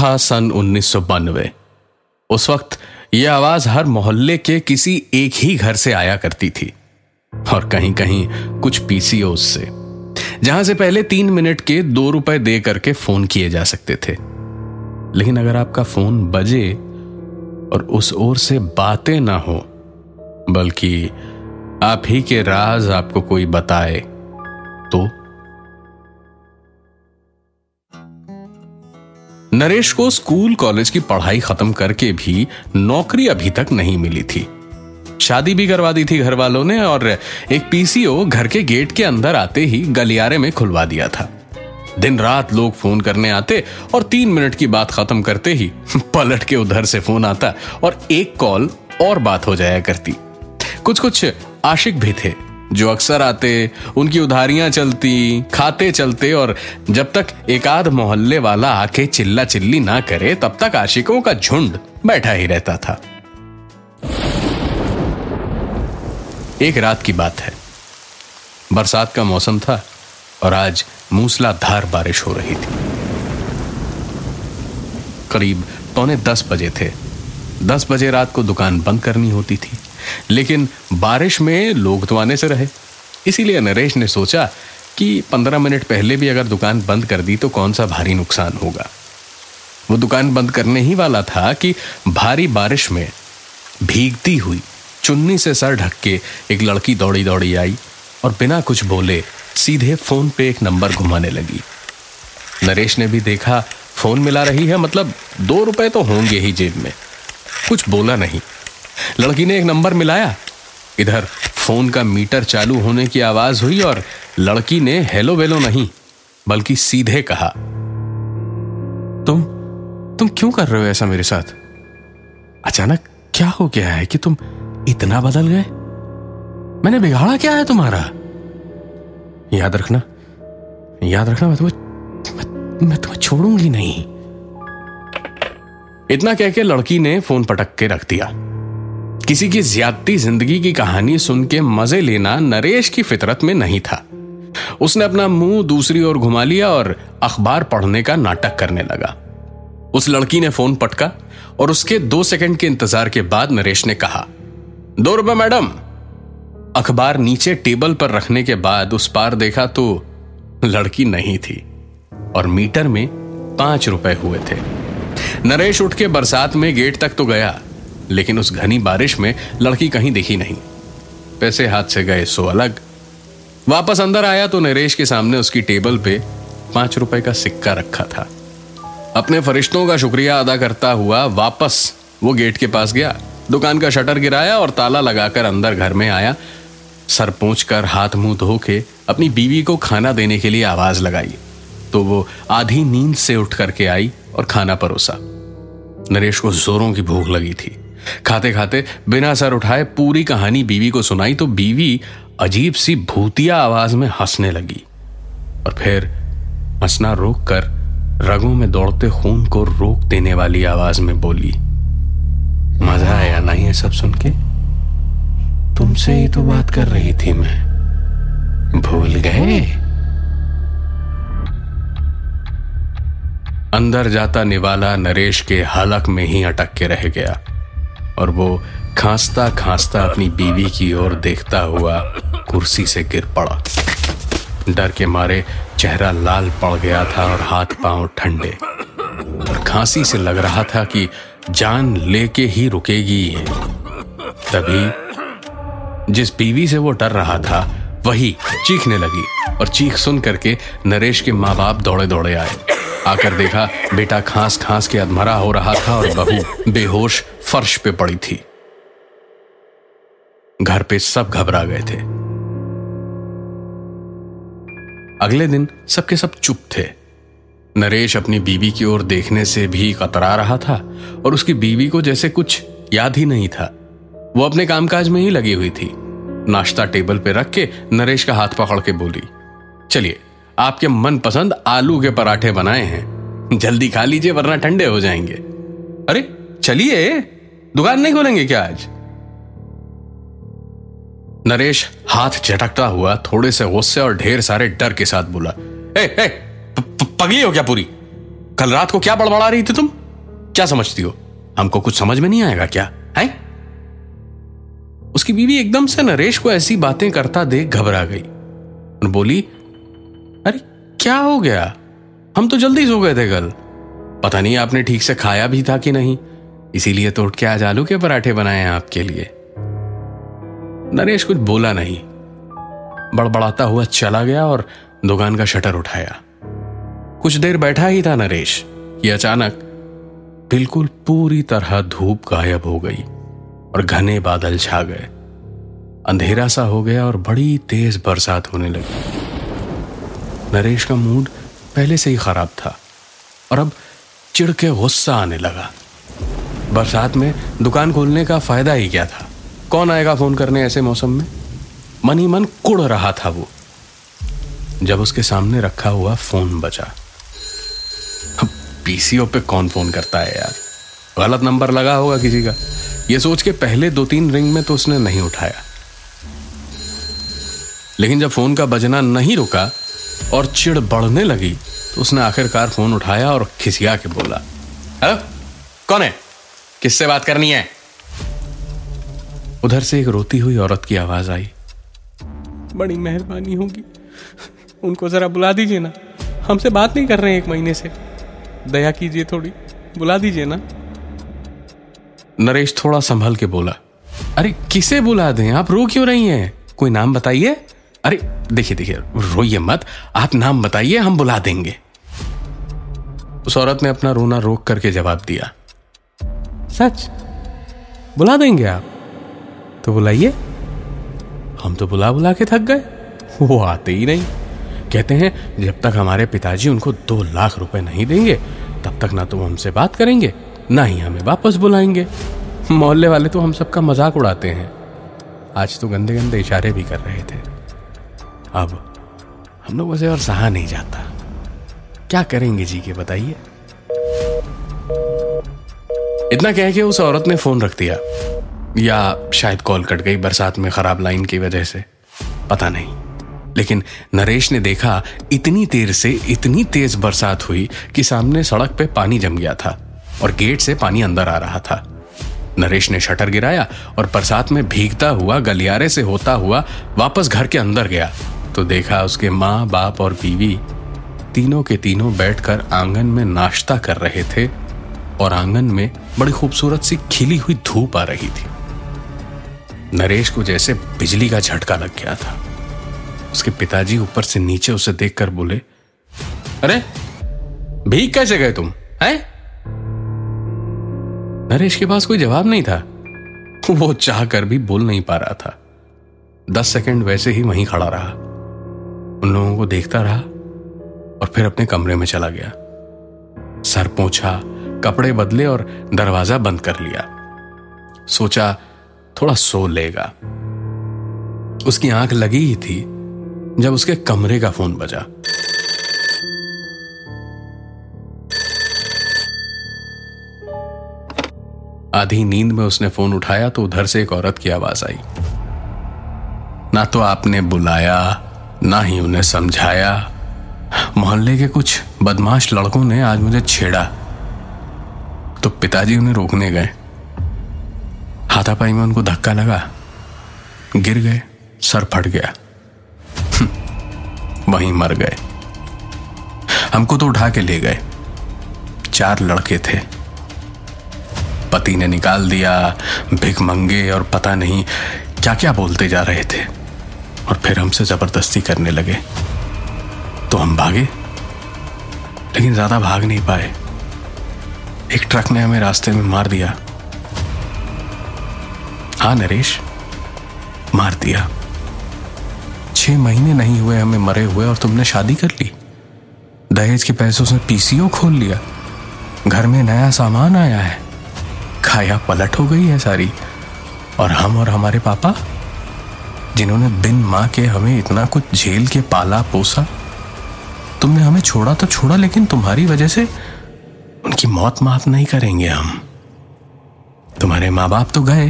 था सन उन्नीस सौ बानवे। उस वक्त यह आवाज़ हर मोहल्ले के किसी एक ही घर से आया करती थी, और कहीं कहीं कुछ पीसीओ से जहाँ से पहले तीन मिनट के दो रुपए दे करके फ़ोन किए जा सकते थे। लेकिन अगर आपका फ़ोन बजे और उस ओर से बातें ना हो, बल्कि आप ही के राज आपको कोई बताए तो नरेश को स्कूल कॉलेज की पढ़ाई खत्म करके भी नौकरी अभी तक नहीं मिली थी। शादी भी करवा दी थी घर वालों ने और एक पीसीओ घर के गेट के अंदर आते ही गलियारे में खुलवा दिया था। दिन रात लोग फ़ोन करने आते और तीन मिनट की बात खत्म करते ही पलट के उधर से फ़ोन आता और एक कॉल और बात हो जाया करती। कुछ कुछ आशिक भी थे। जो अक्सर आते, उनकी उधारियाँ चलती, खाते चलते और जब तक एकाध मोहल्ले वाला आके चिल्ला चिल्ली ना करे, तब तक आशिकों का झुंड बैठा ही रहता था। एक रात की बात है। बरसात का मौसम था और आज मूसलाधार बारिश हो रही थी। करीब पौने दस बजे थे। दस बजे रात को दुकान बंद करनी होती थी। लेकिन बारिश में लोग तो आने से रहे। इसीलिए नरेश ने सोचा कि पंद्रह मिनट पहले भी अगर दुकान बंद कर दी तो कौन सा भारी नुकसान होगा। वो दुकान बंद करने ही वाला था कि भारी बारिश में भीगती हुई चुन्नी से सर ढक के एक लड़की दौड़ी दौड़ी आई और बिना कुछ बोले सीधे फ़ोन पे एक नंबर घुमाने लगी। नरेश ने भी देखा, फ़ोन मिला रही है मतलब दो रुपए तो होंगे ही जेब में। कुछ बोला नहीं। लड़की ने एक नंबर मिलाया। इधर फ़ोन का मीटर चालू होने की आवाज़ हुई और लड़की ने हेलो वेलो नहीं बल्कि सीधे कहा तुम तुम क्यों कर रहे हो ऐसा मेरे साथ? अचानक क्या हो गया है कि तुम इतना बदल गए? मैंने बिगाड़ा क्या है तुम्हारा? याद रखना याद रखना मैं तुम्हें मैं, तुम्हें छोड़ूँगी नहीं। इतना कह के लड़की ने फ़ोन पटक के रख दिया। किसी की ज्यादती ज़िंदगी की कहानी सुन के मज़े लेना नरेश की फितरत में नहीं था। उसने अपना मुँह दूसरी ओर घुमा लिया और अखबार पढ़ने का नाटक करने लगा। उस लड़की ने फ़ोन पटका और उसके दो सेकंड के इंतज़ार के बाद नरेश ने कहा, दो रुपए मैडम। अखबार नीचे टेबल पर रखने के बाद उस पार देखा तो लड़की नहीं थी और मीटर में पाँच रुपए हुए थे। नरेश उठ के बरसात में गेट तक तो गया। लेकिन उस घनी बारिश में लड़की कहीं दिखी नहीं। पैसे हाथ से गए, सो अलग। वापस अंदर आया तो नरेश के सामने उसकी टेबल पे पाँच रुपए का सिक्का रखा था। अपने फरिश्तों का शुक्रिया अदा करता हुआ वापस वो गेट के पास गया। दुकान का शटर गिराया और ताला लगाकर अंदर घर में आया। सर पहुँच कर हाथ मुँह धो के अपनी बीवी को खाना देने के लिए आवाज़ लगाई। तो वो आधी नींद से उठ करके आई और खाना परोसा। नरेश को जोरों की भूख लगी थी। खाते खाते बिना सर उठाए पूरी कहानी बीवी को सुनाई तो बीवी अजीब सी भूतिया आवाज़ में हंसने लगी। और फिर हंसना रोक कर रगों में दौड़ते खून को रोक देने वाली आवाज़ में बोली, मज़ा आया नहीं है सब सुन के? तुमसे ही तो बात कर रही थी मैं। भूल गए? अंदर जाता निवाला नरेश के हलक में ही अटक के रह गया। और वो खांसता खांसता अपनी बीवी की ओर देखता हुआ कुर्सी से गिर पड़ा। डर के मारे चेहरा लाल पड़ गया था और हाथ पाँव ठंडे। और खांसी से लग रहा था कि जान लेके ही रुकेगी ये। तभी जिस बीवी से वो डर रहा था, वही चीखने लगी और चीख सुन करके नरेश के माँ बाप दौड़े दौड़े आए। आकर देखा, बेटा खांस खांस के अधमरा हो रहा था और बहू बेहोश फर्श पे पड़ी थी। घर पे सब घबरा गए थे। अगले दिन सबके सब चुप थे। नरेश अपनी बीवी की ओर देखने से भी कतरा रहा था और उसकी बीवी को जैसे कुछ याद ही नहीं था। वो अपने कामकाज में ही लगी हुई थी। नाश्ता टेबल पे रख के नरेश का हाथ पकड़ के बोली, चलिए आपके मनपसंद आलू के पराठे बनाए हैं। जल्दी खा लीजिए वरना ठंडे हो जाएँगे। अरे चलिए दुकान नहीं खोलेंगे क्या आज? नरेश हाथ झटकता हुआ थोड़े से गुस्से और ढेर सारे डर के साथ बोला ए, ए, पगली हो क्या पूरी? कल रात को क्या बड़बड़ा रही थी तुम? क्या समझती हो? हमको कुछ समझ में नहीं आएगा क्या है? उसकी बीवी एकदम से नरेश को ऐसी बातें करता देख घबरा गई। बोली अरे, क्या हो गया? हम तो जल्दी सो गए थे कल। पता नहीं आपने ठीक से खाया भी था कि नहीं। इसीलिए तो उठ के आज आलू के पराठे बनाए हैं आपके लिए। नरेश कुछ बोला नहीं। बड़बड़ाता हुआ चला गया और दुकान का शटर उठाया। कुछ देर बैठा ही था नरेश कि अचानक बिल्कुल पूरी तरह धूप गायब हो गई और घने बादल छा गए। अंधेरा सा हो गया और बड़ी तेज बरसात होने लगी। नरेश का मूड पहले से ही खराब था और अब चिड़ के गुस्सा आने लगा। बरसात में दुकान खोलने का फ़ायदा ही क्या था? कौन आएगा फ़ोन करने ऐसे मौसम में? मन ही मन कुड़ रहा था वो। जब उसके सामने रखा हुआ फ़ोन बचा। पीसीओ पे कौन फ़ोन करता है यार? गलत नंबर लगा होगा किसी का। ये सोच के पहले दो तीन रिंग में तो उसने नहीं उठाया। लेकिन जब फ़ोन का बजना नहीं रुका और चिड़ बढ़ने लगी। तो उसने आखिरकार फ़ोन उठाया और खिसिया के बोला हेलो कौन है? किससे बात करनी है? उधर से एक रोती हुई औरत की आवाज़ आई। बड़ी मेहरबानी होगी। उनको जरा बुला दीजिए ना। हमसे बात नहीं कर रहे हैं एक महीने से। दया कीजिए थोड़ी बुला दीजिए ना। नरेश थोड़ा संभल के बोला अरे किसे बुला दें? आप रो क्यों रही हैं? कोई नाम बताइए? अरे देखिए देखिए रोइए मत। आप नाम बताइए हम बुला देंगे। उस औरत ने अपना रोना रोक करके जवाब दिया। सच? बुला देंगे आप? तो बुलाइए। हम तो बुला बुला के थक गए। वो आते ही नहीं। कहते हैं जब तक हमारे पिताजी उनको दो लाख रुपए नहीं देंगे तब तक ना तो हमसे बात करेंगे ना ही हमें वापस बुलाएँगे। मोहल्ले वाले तो हम सबका मज़ाक उड़ाते हैं। आज तो गंदे गंदे इशारे भी कर रहे थे। अब हम लोगों से और सहा नहीं जाता। क्या करेंगे जी के बताइए? इतना कह के उस औरत ने फ़ोन रख दिया। या शायद कॉल कट गई बरसात में खराब लाइन की वजह से। पता नहीं। लेकिन नरेश ने देखा, इतनी देर से इतनी तेज बरसात हुई कि सामने सड़क पे पानी जम गया था और गेट से पानी अंदर आ रहा था। नरेश ने शटर गिराया और बरसात में भीगता हुआ, गलियारे से होता हुआ वापस घर के अंदर गया। तो देखा उसके माँ, बाप और बीवी तीनों के तीनों बैठकर आँगन में नाश्ता कर रहे थे और आँगन में बड़ी खूबसूरत सी खिली हुई धूप आ रही थी। नरेश को जैसे बिजली का झटका लग गया था। उसके पिताजी ऊपर से नीचे उसे देखकर बोले, अरे भीग कैसे गए तुम, हैं? नरेश के पास कोई जवाब नहीं था। वो चाह कर भी बोल नहीं पा रहा था। दस सेकंड वैसे ही वहीं खड़ा रहा। उन लोगों को देखता रहा और फिर अपने कमरे में चला गया। सर पोछा, कपड़े बदले और दरवाज़ा बंद कर लिया। सोचा, थोड़ा सो लेगा। उसकी आँख लगी ही थी जब उसके कमरे का फ़ोन बजा। आधी नींद में उसने फ़ोन उठाया तो उधर से एक औरत की आवाज़ आई। ना तो आपने बुलाया ना ही उन्हें समझाया। मोहल्ले के कुछ बदमाश लड़कों ने आज मुझे छेड़ा। तो पिताजी उन्हें रोकने गए। हाथापाई में उनको धक्का लगा। गिर गए, सर फट गया। वहीं मर गए। हमको तो उठा के ले गए। चार लड़के थे। पति ने निकाल दिया, भिख मंगे और पता नहीं क्या क्या बोलते जा रहे थे। और फिर हमसे ज़बरदस्ती करने लगे। तो हम भागे, लेकिन ज़्यादा भाग नहीं पाए। एक ट्रक ने हमें रास्ते में मार दिया। हाँ नरेश, मार दिया। छह महीने नहीं हुए हमें मरे हुए और तुमने शादी कर ली। दहेज के पैसों से पीसीओ खोल लिया। घर में नया सामान आया है। खाया पलट हो गई है सारी। और हम और हमारे पापा जिन्होंने बिन माँ के हमें इतना कुछ झेल के पाला पोसा। तुमने हमें छोड़ा तो छोड़ा, लेकिन तुम्हारी वजह से उनकी मौत माफ़ नहीं करेंगे हम। तुम्हारे माँ बाप तो गए,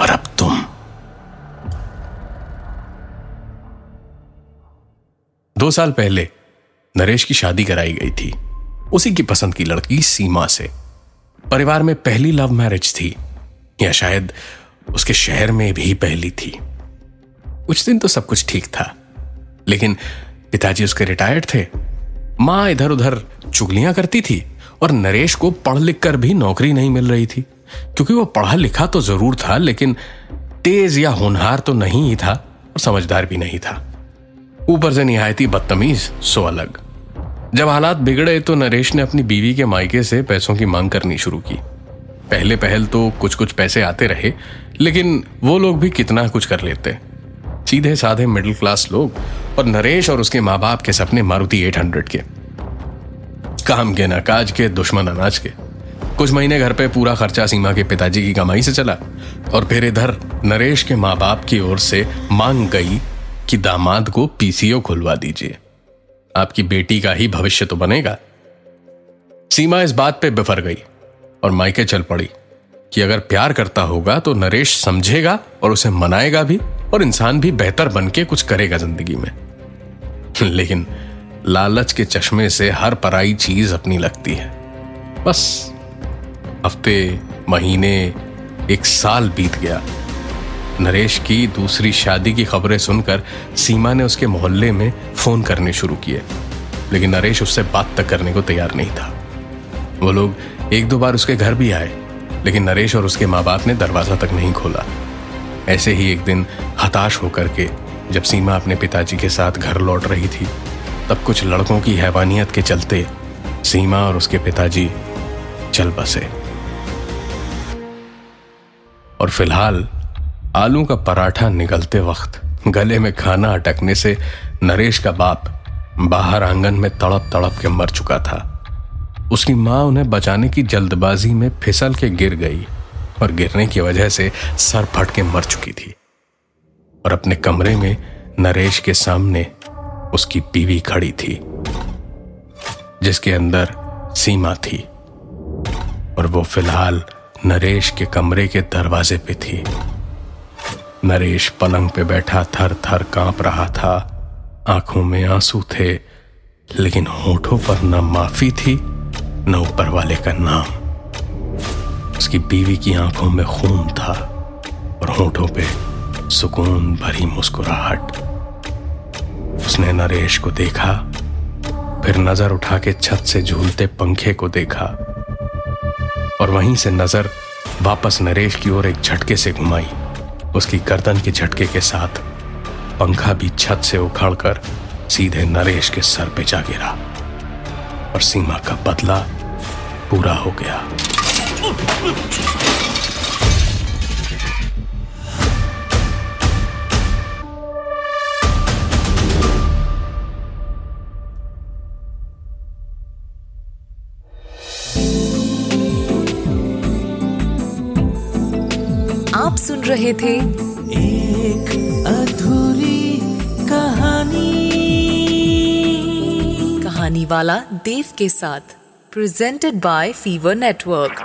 और अब तुम। दो साल पहले नरेश की शादी कराई गई थी, उसी की पसंद की लड़की सीमा से। परिवार में पहली लव मैरिज थी, या शायद उसके शहर में भी पहली थी। कुछ दिन तो सब कुछ ठीक था। लेकिन पिताजी उसके रिटायर्ड थे। माँ इधर उधर चुगलियाँ करती थी और नरेश को पढ़ लिख कर भी नौकरी नहीं मिल रही थी। क्योंकि वो पढ़ा लिखा तो ज़रूर था, लेकिन तेज या होनहार तो नहीं ही था और समझदार भी नहीं था। ऊपर से निहायती बदतमीज, सो अलग। जब हालात बिगड़े तो नरेश ने अपनी बीवी के मायके से पैसों की मांग करनी शुरू की। पहले पहल तो कुछ कुछ पैसे आते रहे, लेकिन वो लोग भी कितना कुछ कर लेते। सीधे साधे मिडिल क्लास लोग और नरेश और उसके माँ बाप के सपने मारुति 800 के। काम के ना काज के, दुश्मन अनाज के। कुछ महीने घर पे पूरा खर्चा सीमा के पिताजी की कमाई से चला और फिर इधर नरेश के माँ बाप की ओर से मांग गई कि दामाद को पीसीओ खुलवा दीजिए। आपकी बेटी का ही भविष्य तो बनेगा। सीमा इस बात पे बिफर गई और मायके चल पड़ी कि अगर प्यार करता होगा तो नरेश समझेगा और उसे मनाएगा भी। और इंसान भी बेहतर बन के कुछ करेगा ज़िंदगी में। लेकिन लालच के चश्मे से हर पराई चीज़ अपनी लगती है। बस, हफ़्ते, महीने, एक साल बीत गया। नरेश की दूसरी शादी की खबरें सुनकर सीमा ने उसके मोहल्ले में फ़ोन करने शुरू किए। लेकिन नरेश उससे बात तक करने को तैयार नहीं था। वो लोग एक दो बार उसके घर भी आए, लेकिन नरेश और उसके माँ बाप ने दरवाज़ा तक नहीं खोला। ऐसे ही एक दिन हताश होकर के, जब सीमा अपने पिताजी के साथ घर लौट रही थी, तब कुछ लड़कों की हैवानियत के चलते सीमा और उसके पिताजी चल बसे। और फ़िलहाल, आलू का पराठा निकलते वक्त गले में खाना अटकने से नरेश का बाप बाहर आँगन में तड़प तड़प के मर चुका था। उसकी माँ उन्हें बचाने की जल्दबाजी में फिसल के गिर गई। और गिरने की वजह से सर फट के मर चुकी थी। और अपने कमरे में नरेश के सामने उसकी बीवी खड़ी थी, जिसके अंदर सीमा थी। और वो फ़िलहाल नरेश के कमरे के दरवाजे पे थी। नरेश पलंग पे बैठा थर थर काँप रहा था। आँखों में आँसू थे, लेकिन होठों पर न माफ़ी थी, न ऊपर वाले का नाम। उसकी बीवी की आँखों में खून था और होठों पे सुकून भरी मुस्कुराहट। उसने नरेश को देखा, फिर नज़र उठा के छत से झूलते पंखे को देखा और वहीं से नज़र वापस नरेश की ओर एक झटके से घुमाई। उसकी गर्दन के झटके के साथ पंखा भी छत से उखड़कर सीधे नरेश के सर पे जा गिरा और सीमा का बदला पूरा हो गया। आप सुन रहे थे एक अधूरी कहानी। कहानी वाला देव के साथ प्रेजेंटेड बाय फीवर नेटवर्क